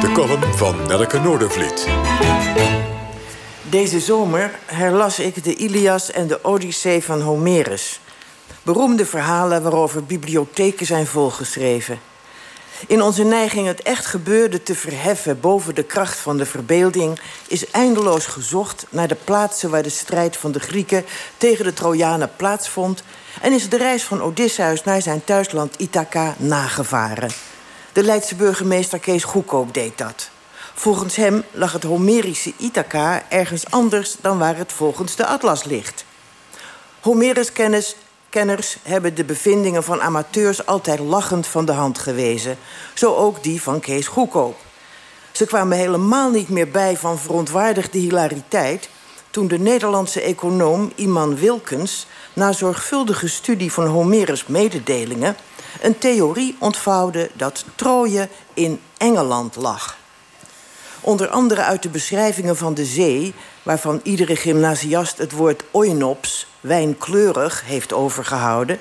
De column van Nelke Noordervliet. Deze zomer herlas ik de Ilias en de Odyssee van Homerus. Beroemde verhalen waarover bibliotheken zijn volgeschreven. In onze neiging het echt gebeurde te verheffen boven de kracht van de verbeelding is eindeloos gezocht naar de plaatsen waar de strijd van de Grieken tegen de Trojanen plaatsvond en is de reis van Odysseus naar zijn thuisland Ithaca nagevaren. De Leidse burgemeester Kees Goedkoop deed dat. Volgens hem lag het Homerische Ithaca ergens anders dan waar het volgens de atlas ligt. Homerus kennis Kenners hebben de bevindingen van amateurs altijd lachend van de hand gewezen. Zo ook die van Kees Goedkoop. Ze kwamen helemaal niet meer bij van verontwaardigde hilariteit toen de Nederlandse econoom Iman Wilkens na zorgvuldige studie van Homerus' mededelingen een theorie ontvouwde dat Troje in Engeland lag. Onder andere uit de beschrijvingen van de zee, waarvan iedere gymnasiast het woord oinops, wijnkleurig, heeft overgehouden,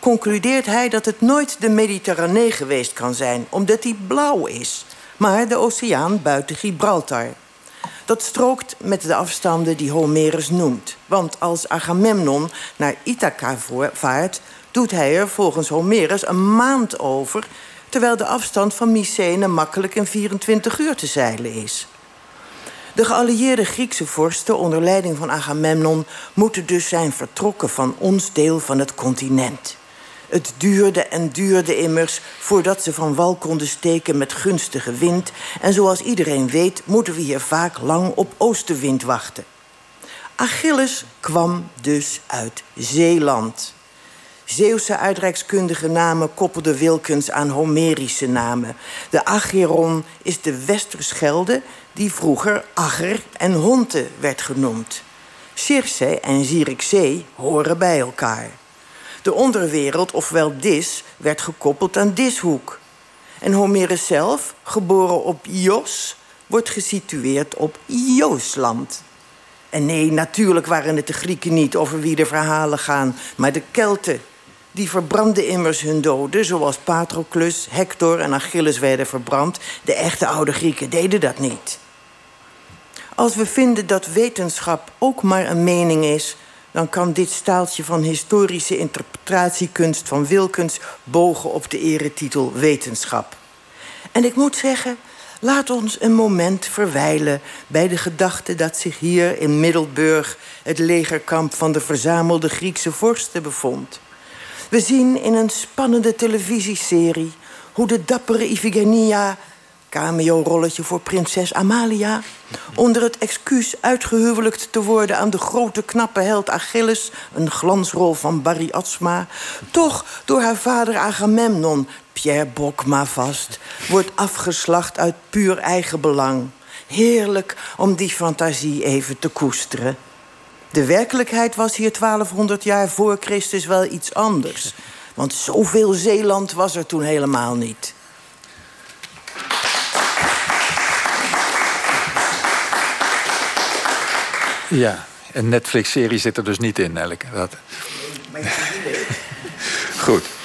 concludeert hij dat het nooit de Mediterranee geweest kan zijn, omdat die blauw is, maar de oceaan buiten Gibraltar. Dat strookt met de afstanden die Homerus noemt. Want als Agamemnon naar Ithaca vaart, doet hij er volgens Homerus een maand over terwijl de afstand van Mycene makkelijk in 24 uur te zeilen is. De geallieerde Griekse vorsten onder leiding van Agamemnon moeten dus zijn vertrokken van ons deel van het continent. Het duurde en duurde immers voordat ze van wal konden steken met gunstige wind. En zoals iedereen weet, moeten we hier vaak lang op oostenwind wachten. Achilles kwam dus uit Zeeland. Zeeuwse uitreikskundige namen koppelden Wilkens aan Homerische namen. De Acheron is de Westerschelde die vroeger Acher en Honte werd genoemd. Circe en Zierikzee horen bij elkaar. De onderwereld, ofwel Dis, werd gekoppeld aan Dishoek. En Homerus zelf, geboren op Ios, wordt gesitueerd op Iosland. En nee, natuurlijk waren het de Grieken niet over wie de verhalen gaan, maar de Kelten die verbrandden immers hun doden, zoals Patroclus, Hector en Achilles werden verbrand. De echte oude Grieken deden dat niet. Als we vinden dat wetenschap ook maar een mening is, dan kan dit staaltje van historische interpretatiekunst van Wilkens bogen op de eretitel wetenschap. En ik moet zeggen, laat ons een moment verwijlen bij de gedachte dat zich hier in Middelburg het legerkamp van de verzamelde Griekse vorsten bevond. We zien in een spannende televisieserie hoe de dappere Iphigenia, cameo-rolletje voor prinses Amalia, onder het excuus uitgehuwelijkt te worden aan de grote knappe held Achilles, een glansrol van Barry Atsma, toch door haar vader Agamemnon, Pierre Bokma vast, wordt afgeslacht uit puur eigen belang. Heerlijk om die fantasie even te koesteren. De werkelijkheid was hier 1200 jaar voor Christus wel iets anders. Want zoveel Zeeland was er toen helemaal niet. Ja, een Netflix-serie zit er dus niet in, Elke. Dat... Goed.